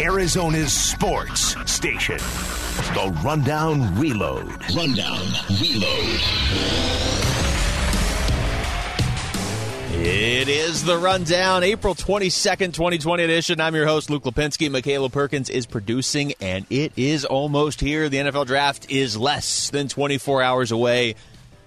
Arizona's sports station. The Rundown Reload. Rundown Reload. It is the rundown, April 22nd, 2020 edition. I'm your host, Luke Lapinski. Michaela Perkins is producing, and it is almost here. The NFL draft is less than 24 hours away.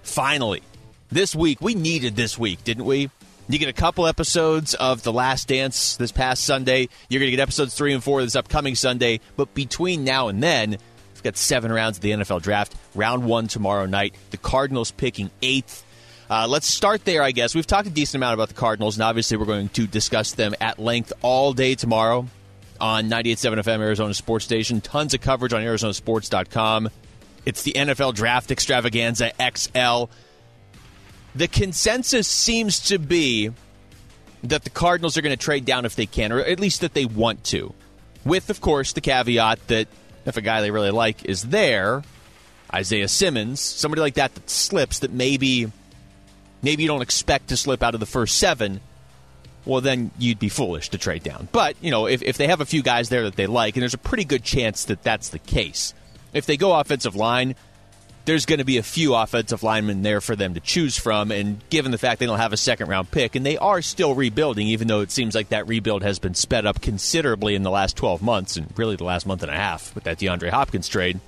Finally, this week, we needed this week, didn't we? You get a couple episodes of The Last Dance this past Sunday. You're going to get episodes three and four this upcoming Sunday. But between now and then, we've got seven rounds of the NFL draft. Round one tomorrow night. The Cardinals picking eighth. Uh, let's start there, I guess. We've talked a decent amount about the Cardinals, and obviously we're going to discuss them at length all day tomorrow on 98.7 FM Arizona Sports Station. Tons of coverage on ArizonaSports.com. It's the NFL Draft Extravaganza XL. The consensus seems to be that the Cardinals are going to trade down if they can, or at least that they want to. With, of course, the caveat that if a guy they really like is there, Isaiah Simmons, somebody like that that slips, that maybe maybe you don't expect to slip out of the first seven, well, then you'd be foolish to trade down. But, you know, if, if they have a few guys there that they like, and there's a pretty good chance that that's the case, if they go offensive line, there's going to be a few offensive linemen there for them to choose from. And given the fact they don't have a second round pick, and they are still rebuilding, even though it seems like that rebuild has been sped up considerably in the last 12 months, and really the last month and a half with that DeAndre Hopkins trade.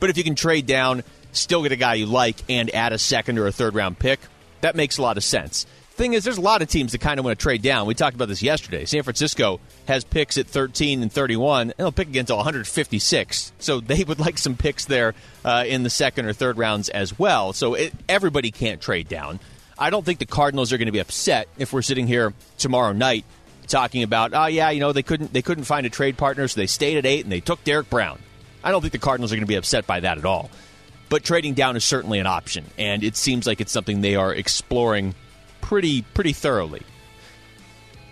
But if you can trade down still get a guy you like, and add a second or a third round pick, that makes a lot of sense. Thing is, there's a lot of teams that kind of want to trade down. We talked about this yesterday. San Francisco has picks at 13 and 31, and they'll pick again until 156. So they would like some picks there uh, in the second or third rounds as well. So it, everybody can't trade down. I don't think the Cardinals are going to be upset if we're sitting here tomorrow night talking about, oh yeah, you know they couldn't they couldn't find a trade partner, so they stayed at eight and they took Derrick Brown. I don't think the Cardinals are going to be upset by that at all. But trading down is certainly an option, and it seems like it's something they are exploring pretty pretty thoroughly.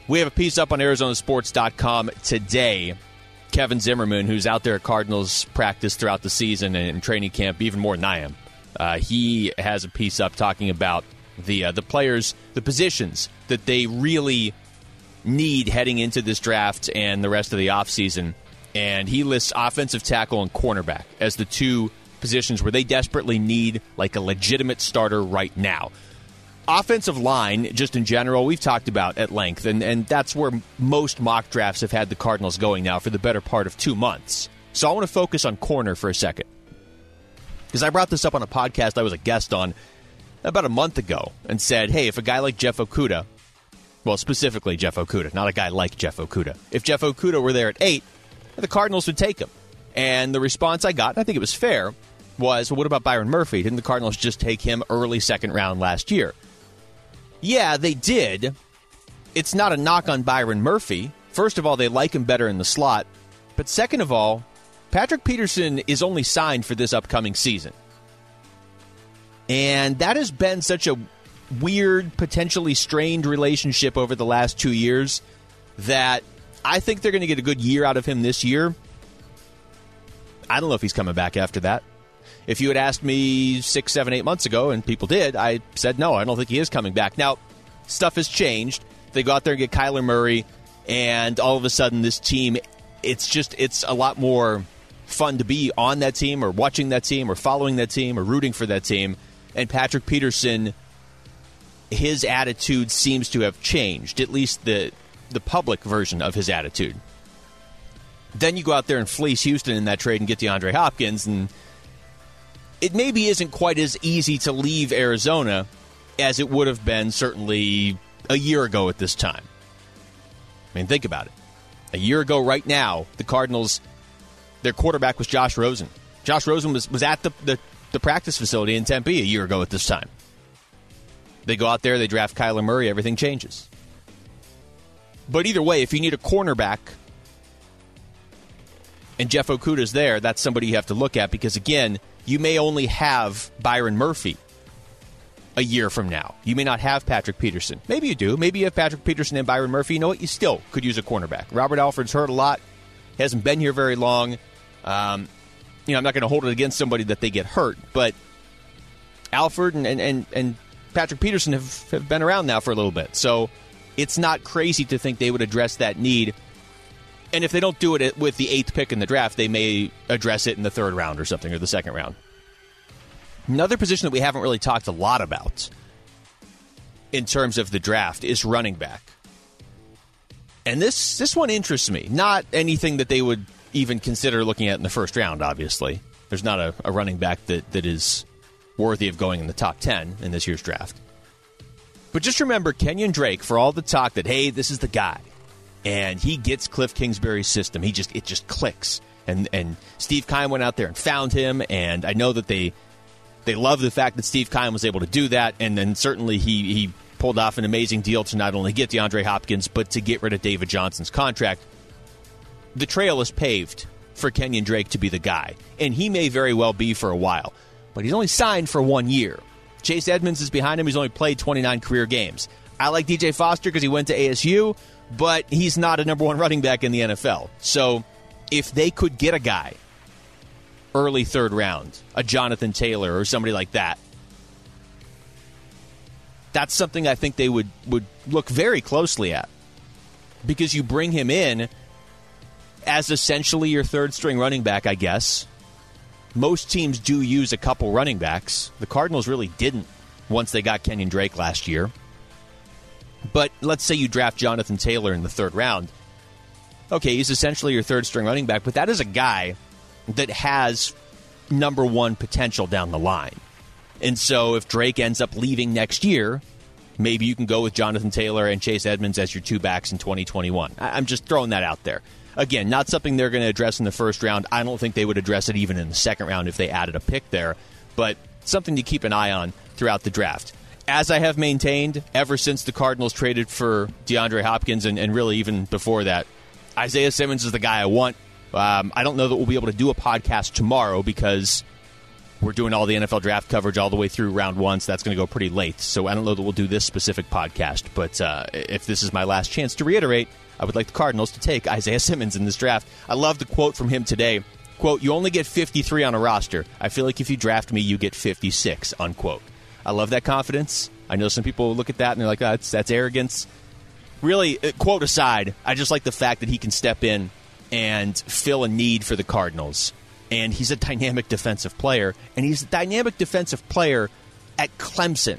We have a piece up on ArizonaSports.com today. Kevin Zimmerman, who's out there at Cardinals practice throughout the season and training camp, even more than I am, uh, he has a piece up talking about the uh, the players, the positions that they really need heading into this draft and the rest of the offseason. And he lists offensive tackle and cornerback as the two positions where they desperately need like a legitimate starter right now. Offensive line, just in general, we've talked about at length, and, and that's where most mock drafts have had the Cardinals going now for the better part of two months. So I want to focus on corner for a second. Because I brought this up on a podcast I was a guest on about a month ago and said, hey, if a guy like Jeff Okudah, well, specifically Jeff Okudah, not a guy like Jeff Okudah, if Jeff Okudah were there at eight, the Cardinals would take him. And the response I got, I think it was fair, was, well, what about Byron Murphy? Didn't the Cardinals just take him early second round last year? Yeah, they did. It's not a knock on Byron Murphy. First of all, they like him better in the slot. But second of all, Patrick Peterson is only signed for this upcoming season. And that has been such a weird, potentially strained relationship over the last two years that I think they're going to get a good year out of him this year. I don't know if he's coming back after that. If you had asked me six, seven, eight months ago, and people did, I said no, I don't think he is coming back. Now, stuff has changed. They go out there and get Kyler Murray, and all of a sudden, this team, it's just, it's a lot more fun to be on that team or watching that team or following that team or rooting for that team. And Patrick Peterson, his attitude seems to have changed, at least the the public version of his attitude. Then you go out there and fleece Houston in that trade and get DeAndre Hopkins, and it maybe isn't quite as easy to leave Arizona as it would have been certainly a year ago at this time. I mean, think about it. A year ago, right now, the Cardinals, their quarterback was Josh Rosen. Josh Rosen was, was at the, the, the practice facility in Tempe a year ago at this time. They go out there, they draft Kyler Murray, everything changes. But either way, if you need a cornerback and Jeff Okudah's there, that's somebody you have to look at because, again, you may only have Byron Murphy a year from now. You may not have Patrick Peterson. Maybe you do. Maybe you have Patrick Peterson and Byron Murphy. You know what? You still could use a cornerback. Robert Alford's hurt a lot. He hasn't been here very long. Um, you know, I'm not going to hold it against somebody that they get hurt, but Alford and, and, and, and Patrick Peterson have, have been around now for a little bit. So it's not crazy to think they would address that need And if they don't do it with the eighth pick in the draft, they may address it in the third round or something, or the second round. Another position that we haven't really talked a lot about in terms of the draft is running back. And this this one interests me. Not anything that they would even consider looking at in the first round, obviously. There's not a, a running back that, that is worthy of going in the top 10 in this year's draft. But just remember Kenyan Drake for all the talk that, hey, this is the guy. And he gets Cliff Kingsbury's system. He just it just clicks. And and Steve Keim went out there and found him, and I know that they they love the fact that Steve Keim was able to do that, and then certainly he he pulled off an amazing deal to not only get DeAndre Hopkins, but to get rid of David Johnson's contract. The trail is paved for Kenyan Drake to be the guy, and he may very well be for a while, but he's only signed for one year. Chase Edmonds is behind him. He's only played 29 career games. I like DJ Foster because he went to ASU, but he's not a number one running back in the NFL. So if they could get a guy early third round, a Jonathan Taylor or somebody like that, that's something I think they would, would look very closely at. Because you bring him in as essentially your third string running back, I guess. Most teams do use a couple running backs. The Cardinals really didn't once they got Kenyan Drake last year. But let's say you draft Jonathan Taylor in the third round. Okay, he's essentially your third string running back, but that is a guy that has number one potential down the line. And so if Drake ends up leaving next year, maybe you can go with Jonathan Taylor and Chase Edmonds as your two backs in 2021. I'm just throwing that out there. Again, not something they're going to address in the first round. I don't think they would address it even in the second round if they added a pick there, but something to keep an eye on throughout the draft. As I have maintained ever since the Cardinals traded for DeAndre Hopkins and, and really even before that, Isaiah Simmons is the guy I want. Um, I don't know that we'll be able to do a podcast tomorrow because we're doing all the NFL draft coverage all the way through round one, so that's going to go pretty late. So I don't know that we'll do this specific podcast. But uh, if this is my last chance to reiterate, I would like the Cardinals to take Isaiah Simmons in this draft. I love the quote from him today. Quote, you only get 53 on a roster. I feel like if you draft me, you get 56, unquote. I love that confidence. I know some people look at that and they're like, oh, that's, that's arrogance. Really, uh, quote aside, I just like the fact that he can step in and fill a need for the Cardinals. And he's a dynamic defensive player, and he's a dynamic defensive player at Clemson.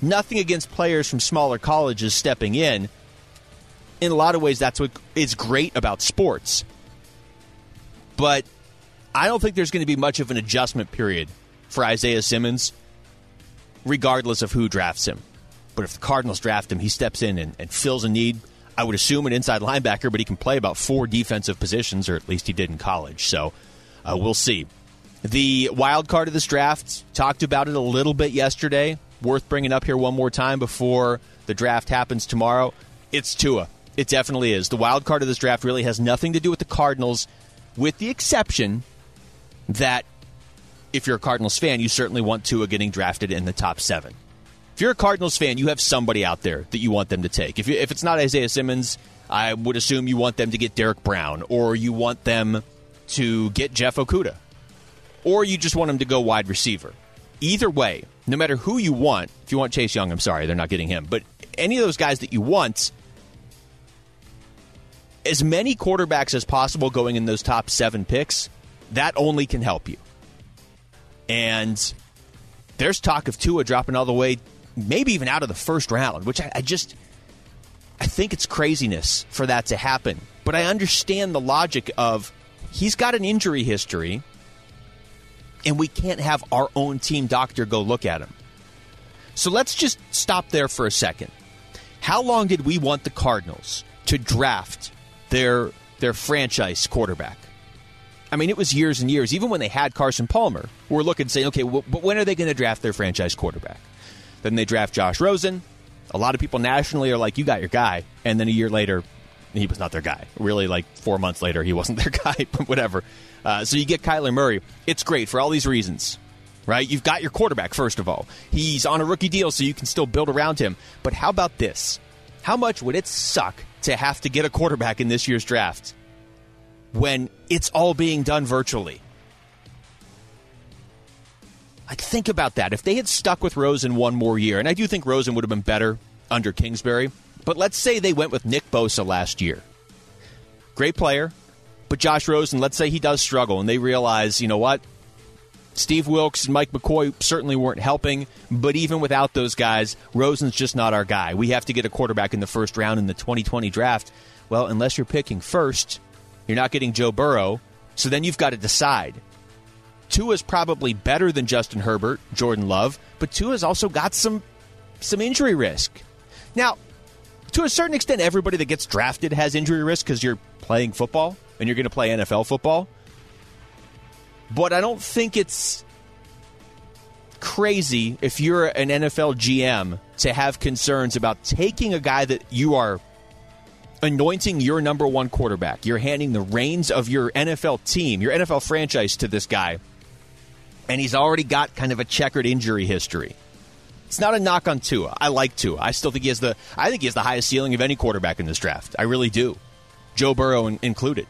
Nothing against players from smaller colleges stepping in, in a lot of ways, that's what is great about sports. But I don't think there's going to be much of an adjustment period for Isaiah Simmons, regardless of who drafts him. But if the Cardinals draft him, he steps in and, and fills a need. I would assume an inside linebacker, but he can play about four defensive positions, or at least he did in college. So uh, we'll see. The wild card of this draft, talked about it a little bit yesterday. Worth bringing up here one more time before the draft happens tomorrow. It's Tua. It definitely is. The wild card of this draft really has nothing to do with the Cardinals, with the exception that if you're a Cardinals fan, you certainly want Tua getting drafted in the top seven. If you're a Cardinals fan, you have somebody out there that you want them to take. If, you, if it's not Isaiah Simmons, I would assume you want them to get Derrick Brown, or you want them to get Jeff Okudah, or you just want them to go wide receiver. Either way, no matter who you want, if you want Chase Young, I'm sorry, they're not getting him, but any of those guys that you want, as many quarterbacks as possible going in those top seven picks, that only can help you. And there's talk of Tua dropping all the way, maybe even out of the first round, which I, I just I think it's craziness for that to happen. But I understand the logic of he's got an injury history, and we can't have our own team doctor go look at him. So let's just stop there for a second. How long did we want the Cardinals to draft their their franchise quarterback. I mean, it was years and years. Even when they had Carson Palmer, we're looking saying, okay, well, but when are they going to draft their franchise quarterback? Then they draft Josh Rosen. A lot of people nationally are like, you got your guy. And then a year later, he was not their guy. Really, like four months later, he wasn't their guy, but whatever. Uh, so you get Kyler Murray. It's great for all these reasons, right? You've got your quarterback, first of all. He's on a rookie deal, so you can still build around him. But how about this? How much would it suck to have to get a quarterback in this year's draft when it's all being done virtually? Like, think about that. If they had stuck with Rosen one more year, and I do think Rosen would have been better under Kingsbury, but let's say they went with Nick Bosa last year. great player, but Josh Rosen, let's say he does struggle and they realize, you know what? Steve Wilks and Mike McCoy certainly weren't helping, but even without those guys, Rosen's just not our guy. We have to get a quarterback in the first round in the 2020 draft. Well, unless you're picking first, you're not getting Joe Burrow, so then you've got to decide. Tua is probably better than Justin Herbert, Jordan Love, but Tua's also got some some injury risk. Now, to a certain extent, everybody that gets drafted has injury risk because you're playing football and you're going to play NFL football. But I don't think it's crazy if you're an NFL GM to have concerns about taking a guy that you are anointing your number one quarterback. You're handing the reins of your NFL team, your NFL franchise to this guy. And he's already got kind of a checkered injury history. It's not a knock on Tua. I like Tua. I still think he has the I think he has the highest ceiling of any quarterback in this draft. I really do. Joe Burrow in- included.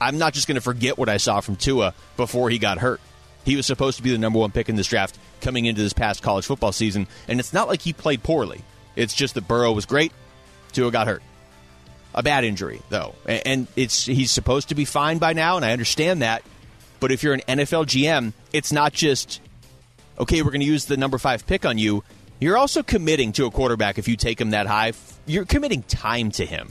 I'm not just going to forget what I saw from Tua before he got hurt. He was supposed to be the number one pick in this draft coming into this past college football season, and it's not like he played poorly. It's just that Burrow was great, Tua got hurt. A bad injury, though, and it's he's supposed to be fine by now, and I understand that. But if you're an NFL GM, it's not just okay. We're going to use the number five pick on you. You're also committing to a quarterback if you take him that high. You're committing time to him.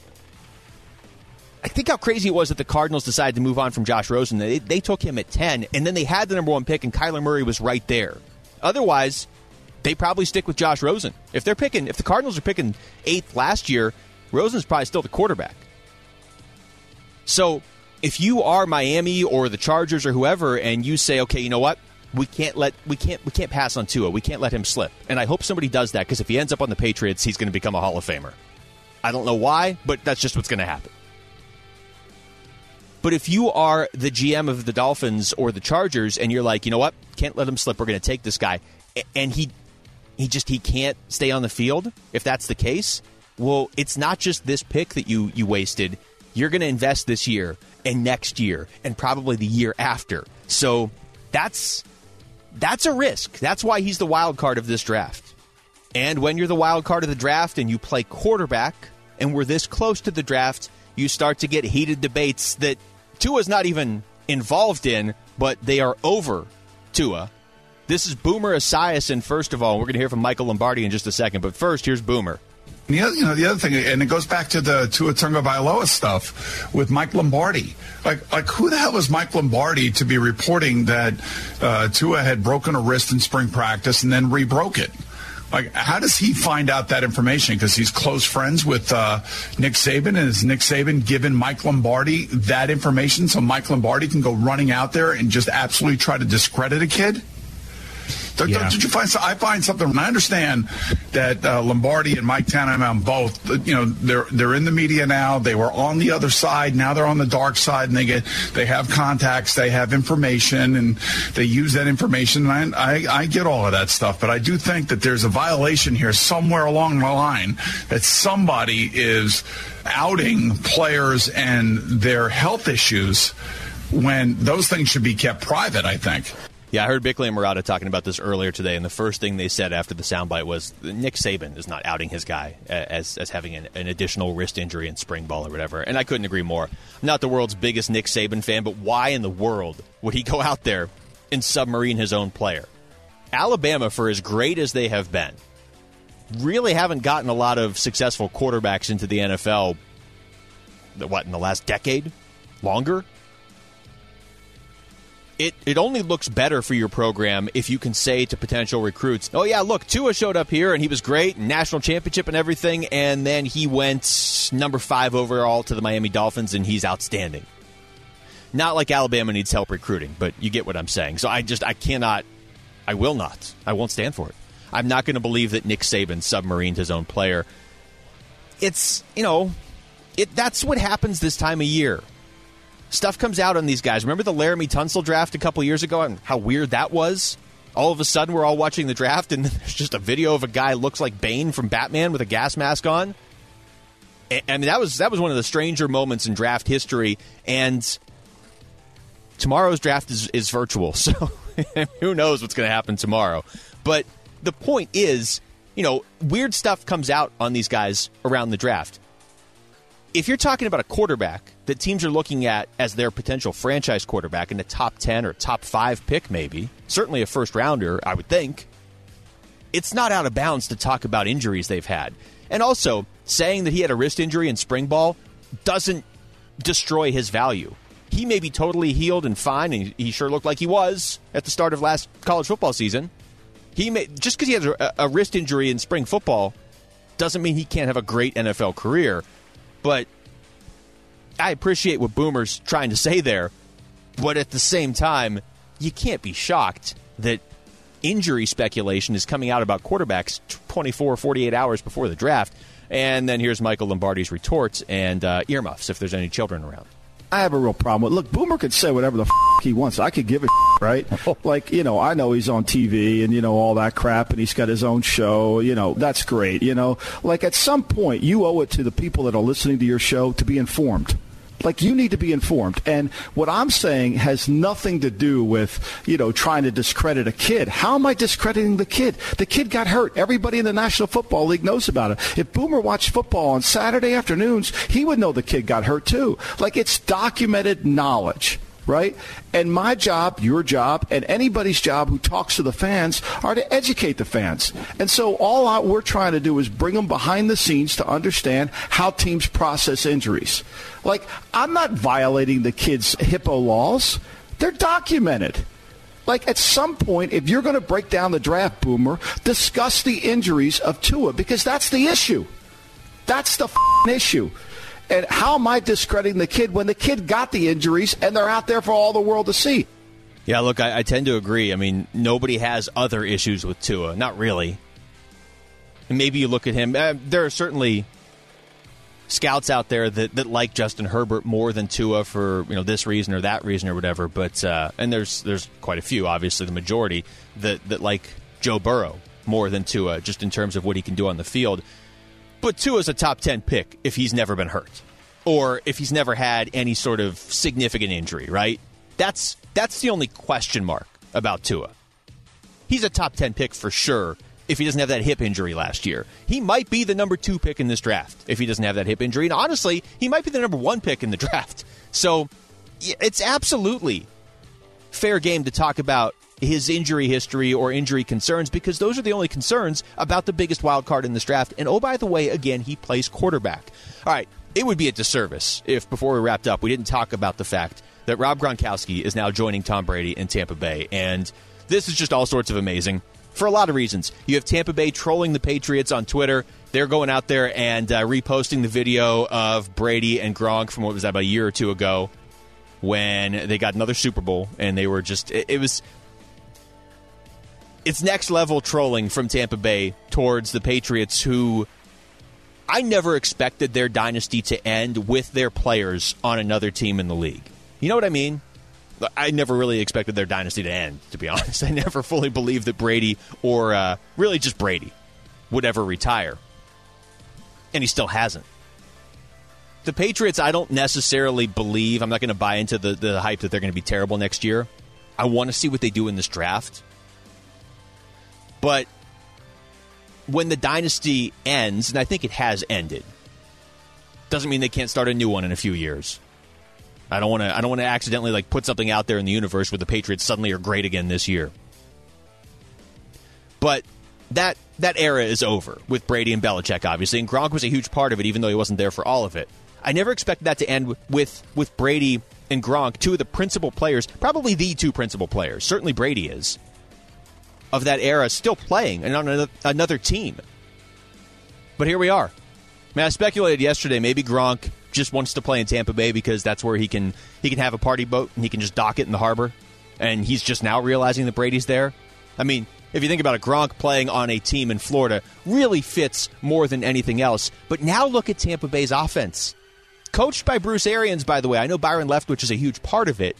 I think how crazy it was that the Cardinals decided to move on from Josh Rosen. They, they took him at 10, and then they had the number one pick, and Kyler Murray was right there. Otherwise, they probably stick with Josh Rosen. If they're picking, if the Cardinals are picking eighth last year, Rosen's probably still the quarterback. So if you are Miami or the Chargers or whoever, and you say, okay, you know what? We can't let we can't we can't pass on Tua. We can't let him slip. And I hope somebody does that because if he ends up on the Patriots, he's going to become a Hall of Famer. I don't know why, but that's just what's going to happen. But if you are the GM of the Dolphins or the Chargers and you're like, you know what, can't let him slip. We're going to take this guy, and he he just he can't stay on the field. If that's the case, well, it's not just this pick that you you wasted. You're going to invest this year and next year and probably the year after. So that's that's a risk. That's why he's the wild card of this draft. And when you're the wild card of the draft and you play quarterback and we're this close to the draft, you start to get heated debates that Tua's not even involved in, but they are over Tua. This is Boomer Esiason, first of all. We're going to hear from Michael Lombardi in just a second. But first, here's Boomer. The other, you know, the other thing, and it goes back to the Tua Tagovailoa stuff with Mike Lombardi. Like, like who the hell was Mike Lombardi to be reporting that uh, Tua had broken a wrist in spring practice and then rebroke it? Like, how does he find out that information? Because he's close friends with uh, Nick Saban, and has Nick Saban given Mike Lombardi that information so Mike Lombardi can go running out there and just absolutely try to discredit a kid? Yeah. Did you find? I find something. And I understand that uh, Lombardi and Mike Tannenbaum both. You know, they're they're in the media now. They were on the other side. Now they're on the dark side, and they get they have contacts. They have information, and they use that information. And I, I, I get all of that stuff, but I do think that there's a violation here somewhere along the line that somebody is outing players and their health issues when those things should be kept private. I think. Yeah, I heard Bickley and Marotta talking about this earlier today, and the first thing they said after the soundbite was Nick Saban is not outing his guy as as having an, an, additional wrist injury in spring ball or whatever. And I couldn't agree more. I'm not the world's biggest Nick Saban fan, but why in the world would he go out there and submarine his own player? Alabama, for as great as they have been, really haven't gotten a lot of successful quarterbacks into the NFL. What in the last decade? Longer? It, it only looks better for your program if you can say to potential recruits, oh, yeah, look, Tua showed up here and he was great, national championship and everything, and then he went number five overall to the Miami Dolphins and he's outstanding. Not like Alabama needs help recruiting, but you get what I'm saying. So I just, I cannot, I will not, I won't stand for it. I'm not going to believe that Nick Saban submarined his own player. It's, you know, it, that's what happens this time of year stuff comes out on these guys. Remember the Laremy Tunsil draft a couple years ago and how weird that was? All of a sudden, we're all watching the draft, and there's just a video of a guy looks like Bane from Batman with a gas mask on. I mean, that was that was one of the stranger moments in draft history. And tomorrow's draft is, is virtual, so who knows what's going to happen tomorrow? But the point is, you know, weird stuff comes out on these guys around the draft if you're talking about a quarterback that teams are looking at as their potential franchise quarterback in the top 10 or top 5 pick maybe, certainly a first rounder, I would think. It's not out of bounds to talk about injuries they've had. And also, saying that he had a wrist injury in spring ball doesn't destroy his value. He may be totally healed and fine, and he sure looked like he was at the start of last college football season. He may just because he has a, a wrist injury in spring football doesn't mean he can't have a great NFL career. But I appreciate what Boomer's trying to say there. But at the same time, you can't be shocked that injury speculation is coming out about quarterbacks 24, 48 hours before the draft. And then here's Michael Lombardi's retorts and uh, earmuffs if there's any children around. I have a real problem with. Look, Boomer could say whatever the f- he wants. I could give a f- right. Oh. Like you know, I know he's on TV and you know all that crap, and he's got his own show. You know, that's great. You know, like at some point, you owe it to the people that are listening to your show to be informed. Like you need to be informed. And what I'm saying has nothing to do with, you know, trying to discredit a kid. How am I discrediting the kid? The kid got hurt. Everybody in the National Football League knows about it. If Boomer watched football on Saturday afternoons, he would know the kid got hurt too. Like it's documented knowledge right? And my job, your job, and anybody's job who talks to the fans are to educate the fans. And so all we're trying to do is bring them behind the scenes to understand how teams process injuries. Like, I'm not violating the kids' HIPAA laws. They're documented. Like at some point, if you're going to break down the draft, Boomer, discuss the injuries of Tua because that's the issue. That's the issue. And how am I discrediting the kid when the kid got the injuries and they're out there for all the world to see? Yeah, look, I, I tend to agree. I mean, nobody has other issues with Tua. Not really. And maybe you look at him. Uh, there are certainly scouts out there that, that like Justin Herbert more than Tua for you know this reason or that reason or whatever. But uh, and there's there's quite a few, obviously the majority that that like Joe Burrow more than Tua, just in terms of what he can do on the field. But Tua's a top ten pick if he's never been hurt, or if he's never had any sort of significant injury. Right? That's that's the only question mark about Tua. He's a top ten pick for sure if he doesn't have that hip injury last year. He might be the number two pick in this draft if he doesn't have that hip injury. And honestly, he might be the number one pick in the draft. So it's absolutely fair game to talk about his injury history or injury concerns because those are the only concerns about the biggest wild card in this draft. And oh, by the way, again, he plays quarterback. All right, it would be a disservice if before we wrapped up, we didn't talk about the fact that Rob Gronkowski is now joining Tom Brady in Tampa Bay. And this is just all sorts of amazing for a lot of reasons. You have Tampa Bay trolling the Patriots on Twitter. They're going out there and uh, reposting the video of Brady and Gronk from what was that about a year or two ago when they got another Super Bowl and they were just it, it was it's next level trolling from Tampa Bay towards the Patriots who I never expected their dynasty to end with their players on another team in the league. You know what I mean? I never really expected their dynasty to end, to be honest. I never fully believed that Brady, or uh, really just Brady, would ever retire. And he still hasn't. The Patriots, I don't necessarily believe, I'm not going to buy into the, the hype that they're going to be terrible next year. I want to see what they do in this draft. But when the dynasty ends, and I think it has ended, doesn't mean they can't start a new one in a few years. I don't want to. I don't want to accidentally like put something out there in the universe where the Patriots suddenly are great again this year. But that that era is over with Brady and Belichick, obviously, and Gronk was a huge part of it, even though he wasn't there for all of it. I never expected that to end with with Brady and Gronk, two of the principal players, probably the two principal players. Certainly Brady is of that era, still playing and on another team. But here we are. I mean, I speculated yesterday maybe Gronk just wants to play in Tampa Bay because that's where he can he can have a party boat and he can just dock it in the harbor. And he's just now realizing that Brady's there. I mean, if you think about it, Gronk playing on a team in Florida really fits more than anything else. But now look at Tampa Bay's offense. Coached by Bruce Arians, by the way. I know Byron Leftwich is a huge part of it,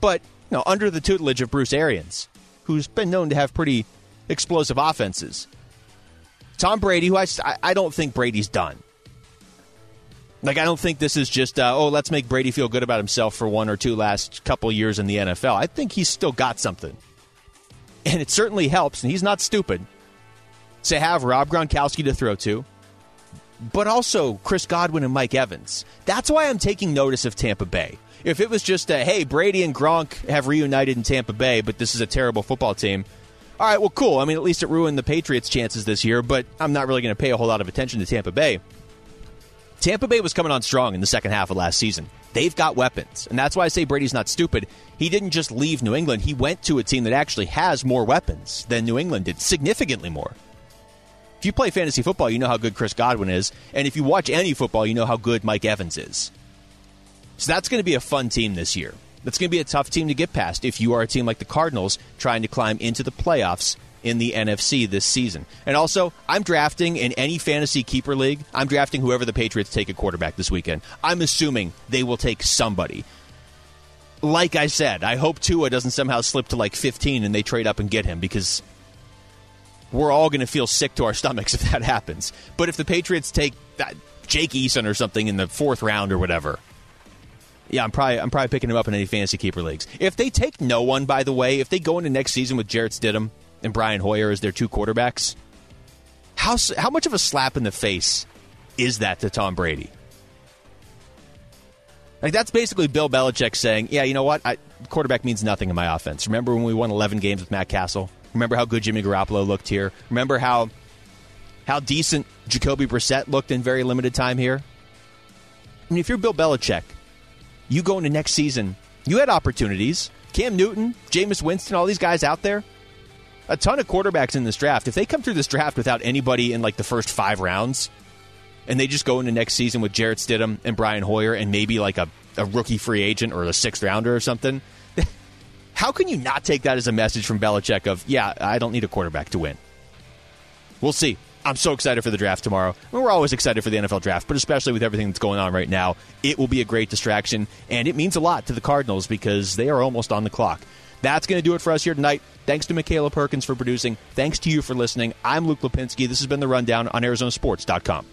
but you know, under the tutelage of Bruce Arians, who's been known to have pretty explosive offenses. Tom Brady, who I, I don't think Brady's done. Like, I don't think this is just, uh, oh, let's make Brady feel good about himself for one or two last couple years in the NFL. I think he's still got something. And it certainly helps, and he's not stupid, to have Rob Gronkowski to throw to, but also Chris Godwin and Mike Evans. That's why I'm taking notice of Tampa Bay. If it was just a, hey, Brady and Gronk have reunited in Tampa Bay, but this is a terrible football team, all right, well, cool. I mean, at least it ruined the Patriots' chances this year, but I'm not really going to pay a whole lot of attention to Tampa Bay. Tampa Bay was coming on strong in the second half of last season. They've got weapons, and that's why I say Brady's not stupid. He didn't just leave New England, he went to a team that actually has more weapons than New England did, significantly more. If you play fantasy football, you know how good Chris Godwin is, and if you watch any football, you know how good Mike Evans is. So that's going to be a fun team this year. That's going to be a tough team to get past if you are a team like the Cardinals trying to climb into the playoffs in the NFC this season. And also, I'm drafting in any fantasy keeper league, I'm drafting whoever the Patriots take a quarterback this weekend. I'm assuming they will take somebody. Like I said, I hope Tua doesn't somehow slip to like 15 and they trade up and get him because we're all going to feel sick to our stomachs if that happens. But if the Patriots take that Jake Eason or something in the fourth round or whatever, yeah, I'm probably I'm probably picking him up in any fantasy keeper leagues. If they take no one, by the way, if they go into next season with Jarrett Stidham and Brian Hoyer as their two quarterbacks, how how much of a slap in the face is that to Tom Brady? Like that's basically Bill Belichick saying, "Yeah, you know what? I, quarterback means nothing in my offense." Remember when we won 11 games with Matt Cassel? Remember how good Jimmy Garoppolo looked here? Remember how how decent Jacoby Brissett looked in very limited time here? I mean, if you're Bill Belichick, you go into next season, you had opportunities. Cam Newton, Jameis Winston, all these guys out there. A ton of quarterbacks in this draft. If they come through this draft without anybody in like the first five rounds, and they just go into next season with Jarrett Stidham and Brian Hoyer and maybe like a, a rookie free agent or a sixth rounder or something, how can you not take that as a message from Belichick of, yeah, I don't need a quarterback to win? We'll see. I'm so excited for the draft tomorrow. we're always excited for the NFL draft, but especially with everything that's going on right now, it will be a great distraction, and it means a lot to the Cardinals because they are almost on the clock. That's going to do it for us here tonight. Thanks to Michaela Perkins for producing. Thanks to you for listening. I'm Luke Lapinski. This has been The Rundown on ArizonaSports.com.